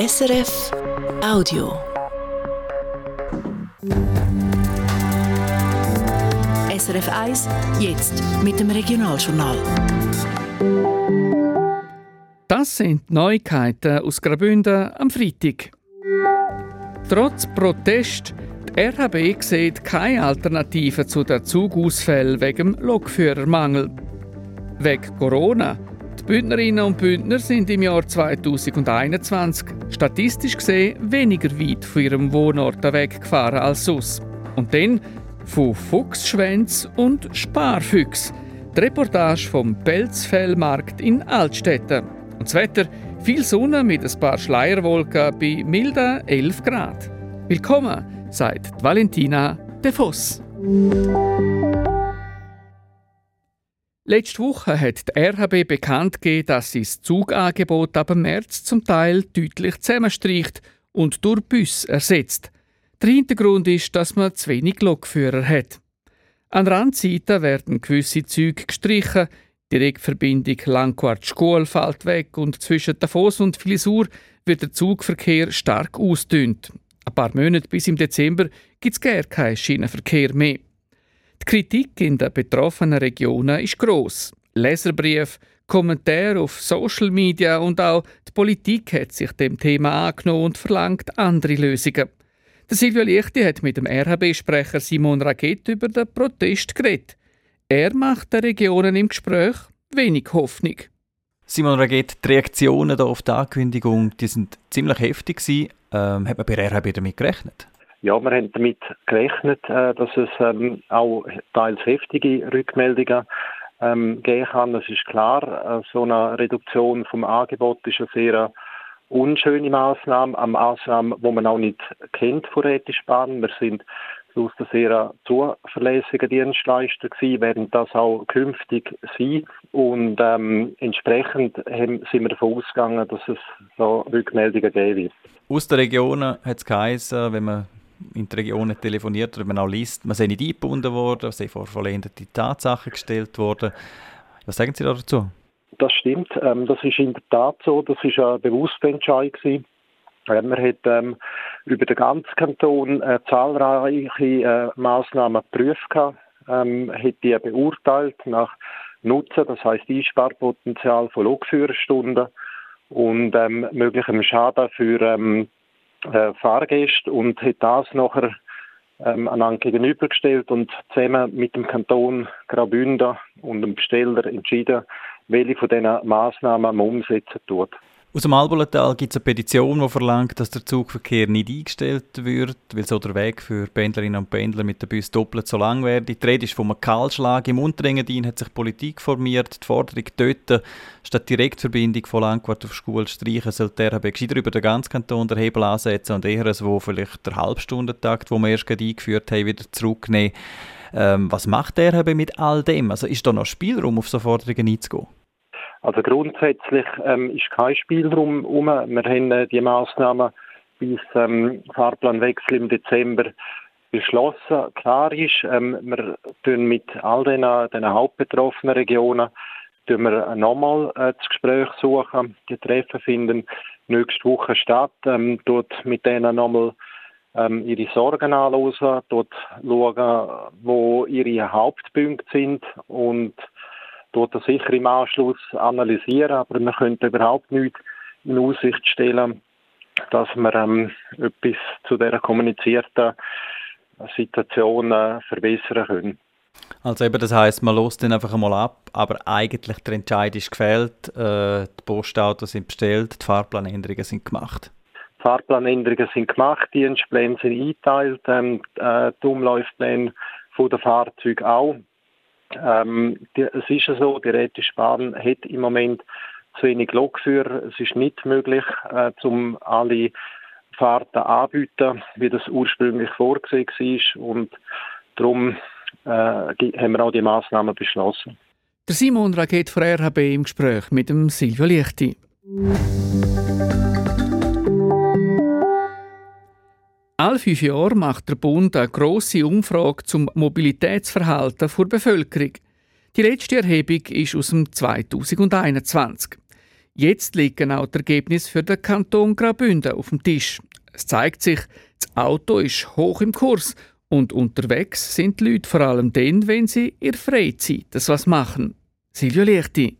SRF Audio. SRF 1, jetzt mit dem Regionaljournal. Das sind Neuigkeiten aus Graubünden am Freitag. Trotz Protest, die RHB sieht keine Alternative zu den Zugausfällen wegen Lokführermangel. Wegen Corona Bündnerinnen und Bündner sind im Jahr 2021 statistisch gesehen weniger weit von ihrem Wohnort weggefahren als sonst. Und dann von Fuchsschwänz und Sparfüchs. Die Reportage vom Pelzfellmarkt in Altstetten. Und das Wetter, viel Sonne mit ein paar Schleierwolken bei milden 11 Grad. Willkommen, sagt Valentina De Voss. Letzte Woche hat die RHB bekannt gegeben, dass sie das Zugangebot ab März zum Teil deutlich zusammenstreicht und durch Bus ersetzt. Der Hintergrund ist, dass man zu wenig Lokführer hat. An Randzeiten werden gewisse Züge gestrichen, die Direktverbindung Langquart-Schkuhl fällt weg und zwischen Davos und Filisur wird der Zugverkehr stark ausdünnt. Ein paar Monate bis im Dezember gibt es gar keinen Schienenverkehr mehr. Die Kritik in den betroffenen Regionen ist gross. Leserbrief, Kommentare auf Social Media und auch die Politik hat sich dem Thema angenommen und verlangt andere Lösungen. Der Silvio Lichti hat mit dem RHB-Sprecher Simon Raget über den Protest geredet. Er macht den Regionen im Gespräch wenig Hoffnung. Simon Raget, die Reaktionen auf die Ankündigung die sind ziemlich heftig. Ähm, hat man bei RHB damit gerechnet? Ja, wir haben damit gerechnet, äh, dass es ähm, auch teils heftige Rückmeldungen ähm, geben kann. Es ist klar, äh, so eine Reduktion vom Angebot ist eine sehr unschöne Maßnahme, eine Maßnahme, die man auch nicht kennt von Rätisch Bahn. Wir sind aus der sehr zuverlässigen Dienstleister gewesen, werden das auch künftig sein. Und ähm, entsprechend haben, sind wir davon ausgegangen, dass es so Rückmeldungen geben wird. Aus der Region hat es geheißen, wenn man in die Regionen telefoniert oder man auch liest, man sei nicht eingebunden worden, sei vor vollendete Tatsachen gestellt worden. Was sagen Sie dazu? Das stimmt. Ähm, das ist in der Tat so. Das ist ein bewusster Entscheid gewesen. Äh, man hat ähm, über den ganzen Kanton äh, zahlreiche äh, Maßnahmen geprüft, ähm, hat die beurteilt nach Nutzen, das heißt Einsparpotenzial von Lokführerstunden und ähm, möglichem Schaden für ähm, äh, Fahrgäste und hat das nachher ähm, einander gegenübergestellt und zusammen mit dem Kanton Graubünden und dem Besteller entschieden, welche von diesen Massnahmen man umsetzen tut. Aus dem Albolental gibt es eine Petition, die verlangt, dass der Zugverkehr nicht eingestellt wird, weil so der Weg für Pendlerinnen und Pendler mit dem Bus doppelt so lang werde. Die Rede ist vom Kahlschlag. Im Unterengadin hat sich Politik formiert. Die Forderung dort, statt Direktverbindung von Langquart auf Schule streichen, soll der RHB gescheiter über den ganzen Kanton den Hebel ansetzen und eher es, wo vielleicht der Halbstundentakt, den wir erst gerade eingeführt haben, wieder zurücknehmen. Ähm, was macht der RHB mit all dem? Also ist da noch Spielraum, auf so Forderungen einzugehen? Also grundsätzlich ähm, ist kein Spielraum um. Wir haben äh, die Maßnahmen bis ähm, Fahrplanwechsel im Dezember beschlossen. Klar ist, ähm, wir tun mit all den, den hauptbetroffenen Regionen tun wir nochmal äh, das Gespräch suchen. Die Treffen finden nächste Woche statt. Ähm, dort mit denen nochmal ähm, ihre Sorgen anlösen, dort schauen, wo ihre Hauptpunkte sind und dort das sicher im Anschluss analysieren, aber wir können überhaupt nicht in Aussicht stellen, dass wir ähm, etwas zu der kommunizierten Situation äh, verbessern können. Also eben, das heißt, man lässt den einfach einmal ab, aber eigentlich der Entscheid ist gefällt, äh, die Postautos sind bestellt, die Fahrplanänderungen sind gemacht. Die Fahrplanänderungen sind gemacht, die Dienstpläne sind eingeteilt, ähm, äh, die Umläufpläne der Fahrzeuge auch. Ähm, die, es ist so, die Rätische Bahn hat im Moment zu wenig Lokführer. Es ist nicht möglich, äh, um alle Fahrten anzubieten, wie das ursprünglich vorgesehen war. Und darum äh, haben wir auch die Massnahmen beschlossen. Der Simon Raket von RHB im Gespräch mit dem Silvio Lichti. Alle fünf Jahre macht der Bund eine grosse Umfrage zum Mobilitätsverhalten der Bevölkerung. Die letzte Erhebung ist aus dem 2021. Jetzt liegen auch die Ergebnisse für den Kanton Graubünden auf dem Tisch. Es zeigt sich, das Auto ist hoch im Kurs und unterwegs sind die Leute vor allem dann, wenn sie in Freizeit das was machen. Silvio Lichti.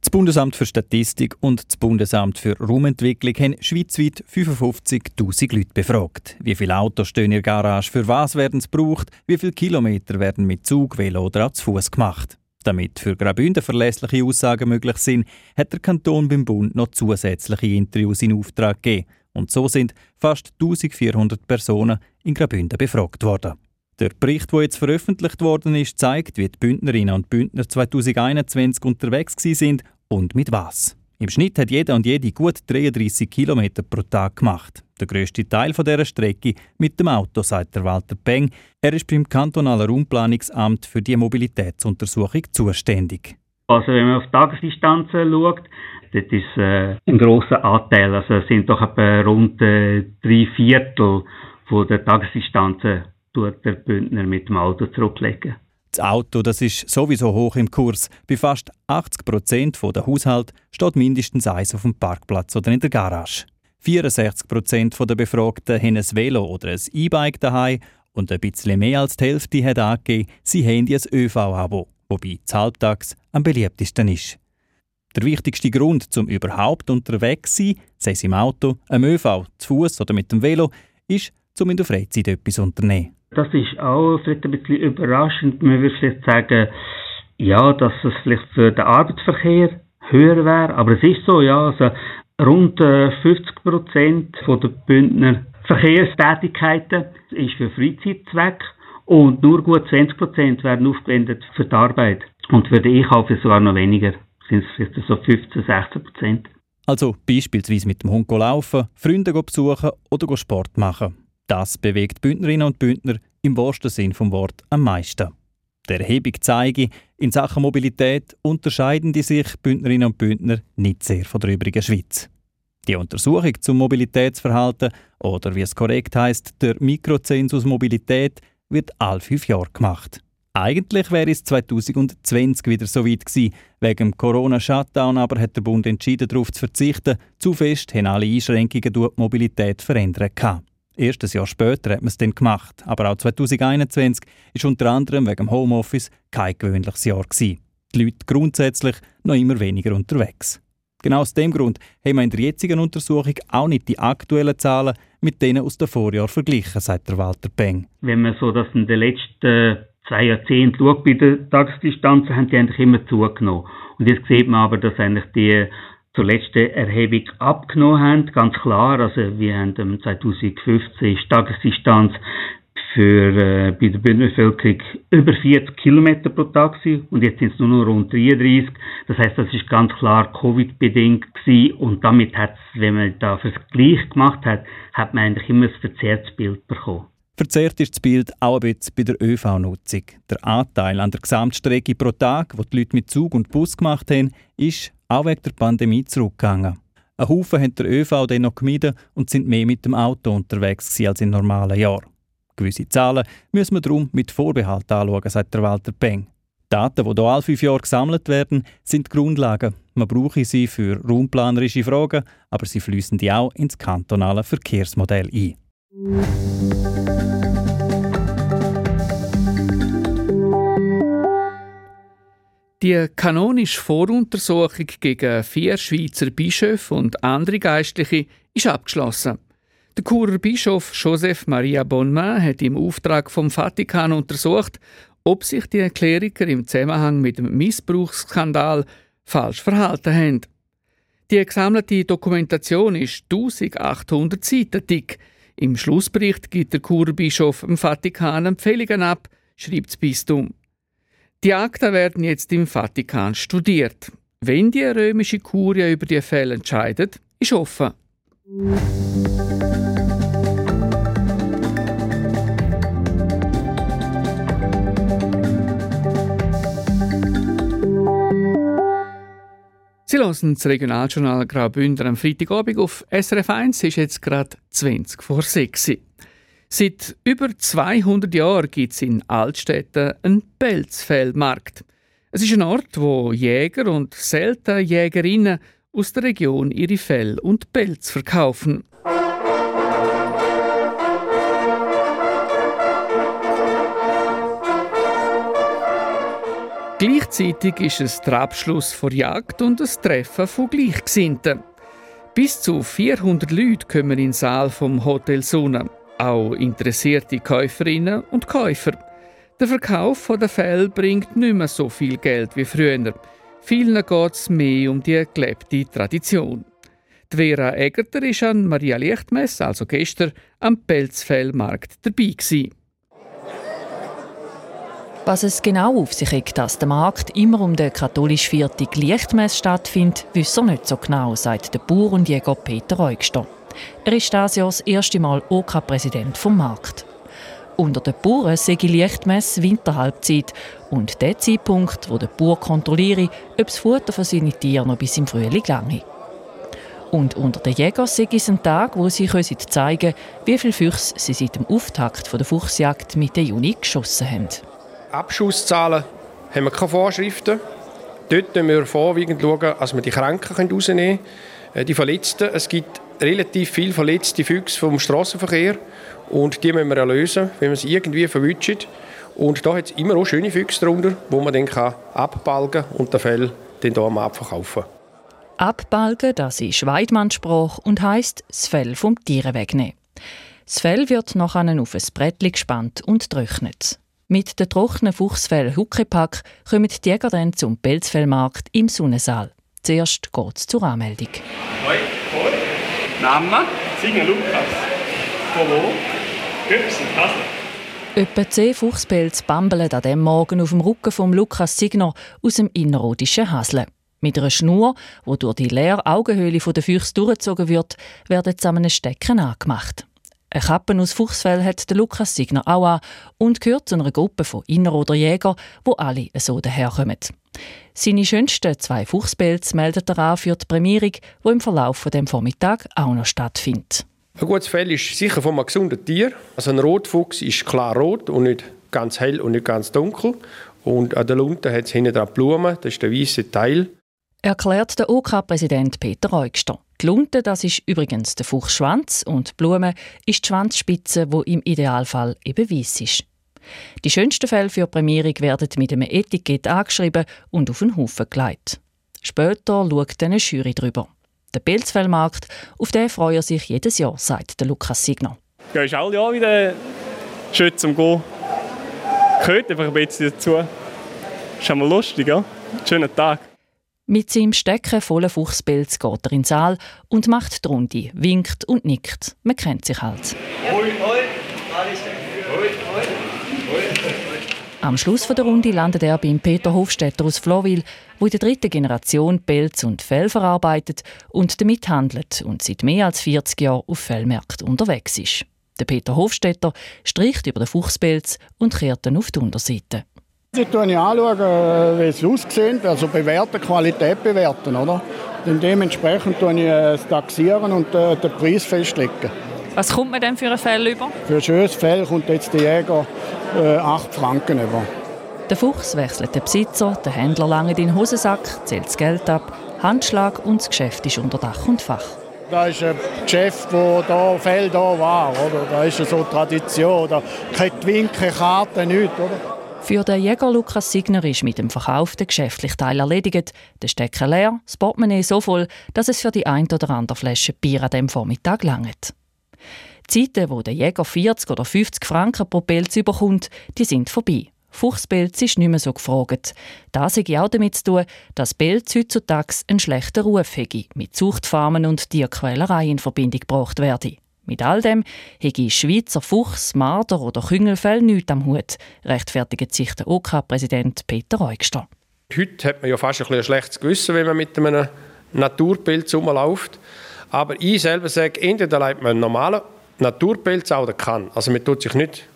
Das Bundesamt für Statistik und das Bundesamt für Raumentwicklung haben schweizweit 55.000 Leute befragt. Wie viele Autos stehen in der Garage, für was werden sie gebraucht, wie viele Kilometer werden mit Zug, Velo oder auch zu Fuß gemacht. Damit für Graubünden verlässliche Aussagen möglich sind, hat der Kanton beim Bund noch zusätzliche Interviews in Auftrag gegeben. Und so sind fast 1400 Personen in Graubünden befragt worden. Der Bericht, der jetzt veröffentlicht worden ist, zeigt, wie die Bündnerinnen und Bündner 2021 unterwegs sind und mit was. Im Schnitt hat jeder und jede gut 33 km pro Tag gemacht. Der grösste Teil dieser Strecke mit dem Auto, sagt der Walter Peng. Er ist beim kantonalen Raumplanungsamt für die Mobilitätsuntersuchung zuständig. Also wenn man auf Tagesdistanzen schaut, das ist äh, ein großer Anteil. Also es sind doch etwa rund äh, drei Viertel von der Tagesdistanzen tut der Bündner mit dem Auto zurücklegen. Das Auto das ist sowieso hoch im Kurs. Bei fast 80 Prozent der Haushalte steht mindestens eins auf dem Parkplatz oder in der Garage. 64 Prozent der Befragten haben ein Velo oder ein E-Bike daheim und ein bisschen mehr als die Hälfte hat angegeben, sie haben ein ÖV-Abo, wobei das Halbtags am beliebtesten ist. Der wichtigste Grund, zum überhaupt unterwegs zu sein, sei es im Auto, am ÖV, zu Fuß oder mit dem Velo, ist, um in der Freizeit etwas unternehmen. Das ist auch vielleicht ein bisschen überraschend. Man würde vielleicht sagen, ja, dass es vielleicht für den Arbeitsverkehr höher wäre. Aber es ist so, ja, also rund 50 äh, Prozent der Bündner Verkehrstätigkeiten ist für Freizeitzweck und nur gut 20 Prozent werden aufgewendet für die Arbeit. Und für den Einkauf ist sogar noch weniger, sind es vielleicht so 15, 16 Prozent. Also beispielsweise mit dem Hund laufen, Freunde besuchen oder Sport machen. Das bewegt Bündnerinnen und Bündner im wahrsten Sinn vom Wort am meisten. Der Erhebung zeige, in Sachen Mobilität unterscheiden die sich Bündnerinnen und Bündner nicht sehr von der übrigen Schweiz. Die Untersuchung zum Mobilitätsverhalten oder wie es korrekt heißt, der Mikrozensus Mobilität wird alle fünf Jahre gemacht. Eigentlich wäre es 2020 wieder so weit gewesen. Wegen Corona-Shutdown aber hat der Bund entschieden, darauf zu verzichten. Zu fest haben alle Einschränkungen durch die Mobilität verändert. Erst ein Jahr später hat man es dann gemacht. Aber auch 2021 ist unter anderem wegen Homeoffice kein gewöhnliches Jahr gewesen. Die Leute grundsätzlich noch immer weniger unterwegs. Genau aus dem Grund haben wir in der jetzigen Untersuchung auch nicht die aktuellen Zahlen mit denen aus dem Vorjahr verglichen, sagt der Walter Peng. Wenn man so das in den letzten zwei Jahrzehnten schaut, bei den Tagesdistanzen haben die eigentlich immer zugenommen. Und jetzt sieht man aber, dass eigentlich die zur letzten Erhebung abgenommen haben, ganz klar. Also wir haben 2015 Tagesdistanz für äh, bei der Bündnerbevölkerung über 40 Kilometer pro Tag gewesen, und jetzt sind es nur noch rund 33. Das heißt, das ist ganz klar Covid-bedingt und damit hat wenn man da Vergleich gemacht hat, hat man eigentlich immer ein verzerrtes Bild bekommen. Verzerrt ist das Bild auch ein bisschen bei der ÖV-Nutzung. Der Anteil an der Gesamtstrecke pro Tag, wo die Leute mit Zug und Bus gemacht haben, ist auch wegen der Pandemie zurückgegangen. Ein Haufen haben der ÖV dann noch gemieden und sind mehr mit dem Auto unterwegs als in normalen Jahren. Gewisse Zahlen müssen wir darum mit Vorbehalt anschauen, sagt der Walter Peng. Daten, die hier alle fünf Jahre gesammelt werden, sind die Grundlagen. Man brauche sie für raumplanerische Fragen, aber sie fließen die auch ins kantonale Verkehrsmodell ein. Die kanonische Voruntersuchung gegen vier Schweizer Bischöfe und andere Geistliche ist abgeschlossen. Der Churer Bischof Joseph Maria Bonmain hat im Auftrag vom Vatikan untersucht, ob sich die Kleriker im Zusammenhang mit dem Missbrauchsskandal falsch verhalten haben. Die gesammelte Dokumentation ist 1800 Seiten dick. Im Schlussbericht gibt der Churer Bischof im Vatikan Empfehlungen ab, schreibt das Bistum. Die Akten werden jetzt im Vatikan studiert. Wenn die römische Kurie über die Fälle entscheidet, ist offen. Sie hören das Regionaljournal Graubünden am Freitagabend auf SRF 1. ist jetzt gerade 20 vor 6 Seit über 200 Jahren gibt es in Altstädten einen Pelzfellmarkt. Es ist ein Ort, wo Jäger und selten Jägerinnen aus der Region ihre Fell und Pelz verkaufen. Gleichzeitig ist es der Abschluss der Jagd und das Treffen von Gleichgesinnten. Bis zu 400 Leute kommen in den Saal vom Hotel Sonne, auch interessierte Käuferinnen und Käufer. Der Verkauf der Fell bringt nicht mehr so viel Geld wie früher. Vielen geht es mehr um die gelebte Tradition. Die Vera Egerter war an Maria Lichtmess, also gestern, am Pelzfellmarkt dabei. Gewesen. Was es genau auf sich hat, dass der Markt immer um den katholisch vierten Lichtmess stattfindet, wissen wir nicht so genau, sagt der Bauer und Jäger Peter Eugster. Er ist dieses Jahr das erste Mal OK-Präsident OK vom Markt. Unter den Bauern sehe Lichtmess Winterhalbzeit und der Zeitpunkt, wo der Bauer kontrolliere, ob das Futter für seine Tiere noch bis im Frühling lange. Und unter den Jägern sei es ein Tag, wo sie zeigen können, wie viele Füchse sie seit dem Auftakt der Fuchsjagd Mitte Juni geschossen haben. Abschusszahlen haben wir keine Vorschriften. Dort schauen wir vorwiegend, schauen, dass wir die Kranken rausnehmen können, äh, die Verletzten. Es gibt relativ viele verletzte Füchse vom Straßenverkehr und die müssen wir erlösen, wenn wir sie irgendwie verwünschen. Und da hat es immer auch schöne Füchse darunter, wo man dann abbalgen kann und den Fell dann hier am Markt verkaufen Abbalgen, das ist Weidmannsspruch und heisst das Fell vom Tier wegnehmen. Das Fell wird nachher auf ein Brettchen gespannt und trocknet. Mit dem trockenen Fuchsfell Huckepack kommen die Jäger dann zum Pelzfellmarkt im Sonnensaal. Zuerst geht es zur Anmeldung. Hoi, hoi. Name? Singer Lukas. Von wo? Göpsen, Kassel. Etwa zehn Fuchspelze bambeln an diesem Morgen auf dem Rücken von Lukas Signer aus dem innerrhodischen Hasle. Mit einer Schnur, die durch die leere Augenhöhle der Füchse durchgezogen wird, werden zusammen Stecken angemacht. Eine Kappe aus Fuchsfell hat der Lukas Signer auch an und gehört zu einer Gruppe von Inner- oder Jäger, wo alle so daherkommen. Seine schönsten zwei Fuchspelze meldet er an für die Prämierung, die im Verlauf des Vormittag auch noch stattfindet. Ein gutes Fell ist sicher von einem gesunden Tier. Also ein Rotfuchs ist klar rot und nicht ganz hell und nicht ganz dunkel. Und an der Lunte hat es hinten dran Blumen, das ist der weiße Teil. Erklärt der OK-Präsident Peter Eugster. Die Lunte, das ist übrigens der Fuchsschwanz und die Blume ist die Schwanzspitze, wo im Idealfall eben weiß ist. Die schönsten Fälle für die Prämierung werden mit einem Etikett angeschrieben und auf den Haufen gelegt. Später schaut eine Jury drüber. Der Pilzfellmarkt, auf den freut sich jedes Jahr, sagt der Lukas Signer. Ja, ist alle Jahr wieder schön zum Gehen. Gehört einfach ein bisschen dazu. Ist einmal lustig, ja? Schönen Tag. Mit seinem Stecken vollen Fuchspilz geht er in den Saal und macht die Runde, winkt und nickt. Man kennt sich halt. Am Schluss der Runde landet er beim Peter Hofstetter aus Florwil, wo in der dritten Generation Pelz und Fell verarbeitet und damit handelt und seit mehr als 40 Jahren auf Fellmärkten unterwegs ist. Der Peter Hofstetter streicht über den Fuchspelz und kehrt dann auf die Unterseite. Ich schaue an, wie es aussieht, also bewerten, Qualität bewerten, oder? Und dementsprechend tue ich es taxieren und äh, den Preis festlegen. Was kommt man denn für ein Fell über? Für ein schönes Fell kommt jetzt der Jäger äh, 8 Franken über. Der Fuchs wechselt den Besitzer, der Händler lange den Hosensack, zählt das Geld ab, Handschlag und das Geschäft ist unter Dach und Fach. Da ist ein Geschäft, wo da Fell da war, oder? Da ist so Tradition, da keine Winke, Karte, nichts, oder? Für den Jäger Lukas Signer ist mit dem Verkauf der geschäftliche Teil erledigt, der Stecker leer, das Portemonnaie so voll, dass es für die ein oder andere Flasche Bier an dem Vormittag langt. Zeiten, wo der Jäger 40 oder 50 Franken pro Pelz überkommt, die sind vorbei. Fuchspelz ist nicht mehr so gefragt. Das hat auch damit zu tun, dass Pelz heutzutage einen schlechten Ruf hätte, mit Zuchtfarmen und Tierquälerei in Verbindung gebracht werde. Mit all dem hätte Schweizer Fuchs, Marder oder Küngelfell nichts am Hut, rechtfertigt sich der OK-Präsident Peter Eugster. Heute hat man ja fast ein, ein schlechtes Gewissen, wenn man mit einem Naturpilz rumläuft. Aber ich selber sage, entweder leitet man einen normalen Naturpilz auch, der kann. Also man tut sich nicht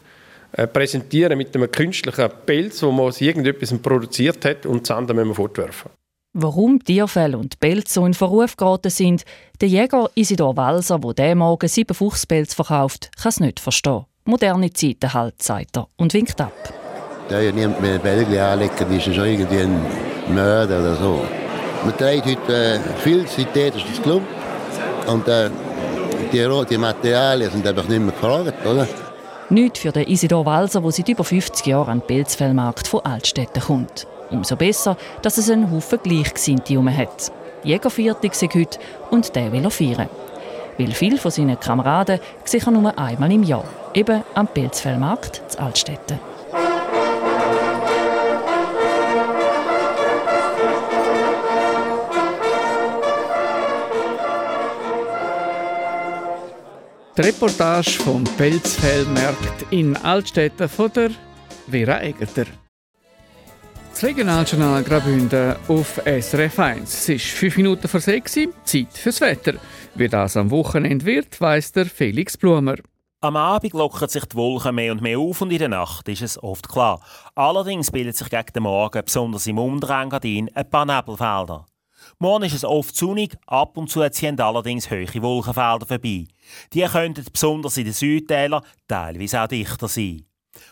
äh, präsentieren mit einem künstlichen Pilz, wo man aus irgendetwas produziert hat und das andere müssen wir fortwerfen. Warum Tierfell und Pelz so in Verruf geraten sind, der Jäger Isidor Walser, der diesen Morgen sieben Fuchspelz verkauft, kann es nicht verstehen. Moderne Zeiten halt, sagt er und winkt ab. Da ja niemand mehr Belgien anlegen, ist schon irgendwie ein Mörder oder so. Man trägt heute äh, viel synthetisches Klump und äh, die, die Materialien sind einfach nicht mehr gefragt, oder? Nicht für den Isidor Walser, der seit über 50 Jahren an den Pilzfellmarkt von Altstädten kommt. Umso besser, dass es einen Haufen Gleichgesinnte herum hat. Jägerviertig sei heute und der will er feiern. Weil viele von seinen Kameraden sich nur einmal im Jahr, eben am Pilzfellmarkt zu Altstädten. Die Reportage vom Pelzfellmarkt in Altstädten von der Vera Egerter. Regionaljournal Graubünden auf SRF 1. Es ist fünf Minuten vor sechs, Zeit fürs Wetter. Wie das am Wochenende wird, weiss der Felix Blumer. Am Abend lockern sich die Wolken mehr und mehr auf und in der Nacht ist es oft klar. Allerdings bildet sich gegen den Morgen, besonders im Unterengadin, ein paar Nebelfelder. Morgen ist es oft sonnig, ab und zu ziehen allerdings hohe Wolkenfelder vorbei. Die könnten besonders in den Südtälern teilweise auch dichter sein.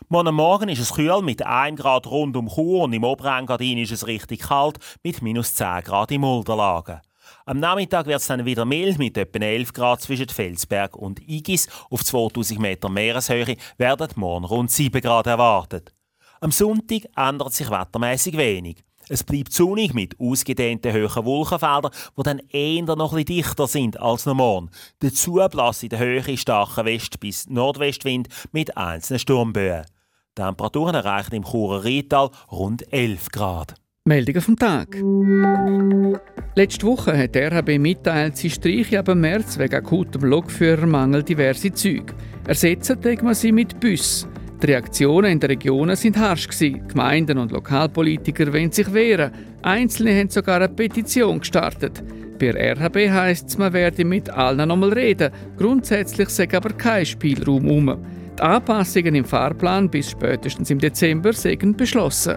Morgen Morgen ist es kühl mit 1 Grad rund um Chur und im Oberengadin ist es richtig kalt mit minus 10 Grad im Mulderlagen. Am Nachmittag wird es dann wieder mild mit etwa 11 Grad zwischen Felsberg und Igis. Auf 2000 Meter Meereshöhe werden morgen rund 7 Grad erwartet. Am Sonntag ändert sich wettermäßig wenig. Es bleibt sonnig mit ausgedehnten hohen Wolkenfeldern, die dann eher noch etwas dichter sind als normal. Dazu bläst in der Höhe starker West- bis Nordwestwind mit einzelnen Sturmböen. Temperaturen erreichen im Churer Rheintal rund 11 Grad. Meldungen vom Tag. Letzte Woche hat der RHB mitteilt, sie streiche ab März wegen akutem Lokführermangel diverse Züge. Ersetzen man sie mit Bussen. Die Reaktionen in den Regionen sind harsch. Gewesen. Gemeinden und Lokalpolitiker wollen sich wehren. Einzelne haben sogar eine Petition gestartet. Bei RHB heisst es, man werde mit allen nochmal reden. Grundsätzlich sei aber kein Spielraum um. Die Anpassungen im Fahrplan bis spätestens im Dezember seien beschlossen.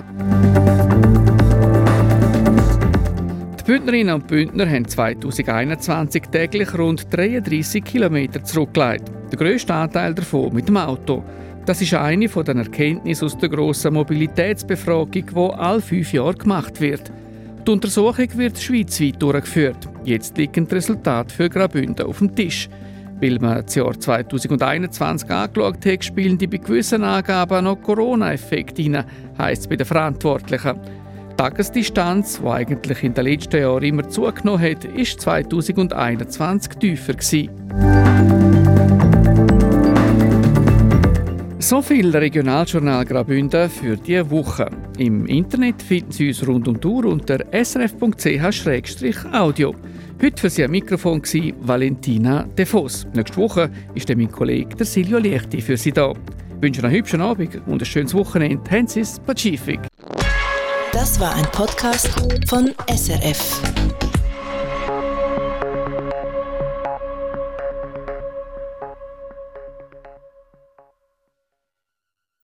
Die Bündnerinnen und Bündner haben 2021 täglich rund 33 Kilometer zurückgelegt. Der grösste Anteil davon mit dem Auto. Das ist eine von den Erkenntnissen aus der grossen Mobilitätsbefragung, die alle fünf Jahre gemacht wird. Die Untersuchung wird schweizweit durchgeführt. Jetzt liegen die Resultate für Graubünden auf dem Tisch. Weil man das Jahr 2021 angeschaut hat, spielen die bei gewissen Angaben noch Corona-Effekte hinein, heisst es bei den Verantwortlichen. Die Tagesdistanz, die eigentlich in den letzten Jahren immer zugenommen hat, war 2021 tiefer. Gewesen. So viel Regionaljournal Graubünden für diese Woche. Im Internet finden Sie uns rund um die Uhr unter srf.ch-audio. Heute für Sie am Mikrofon war Valentina Defos. Nächste Woche ist mein Kollege der Silvio Liechti für Sie da. Ich wünsche einen hübschen Abend und ein schönes Wochenende. Hensis Pazifik. Das war ein Podcast von SRF.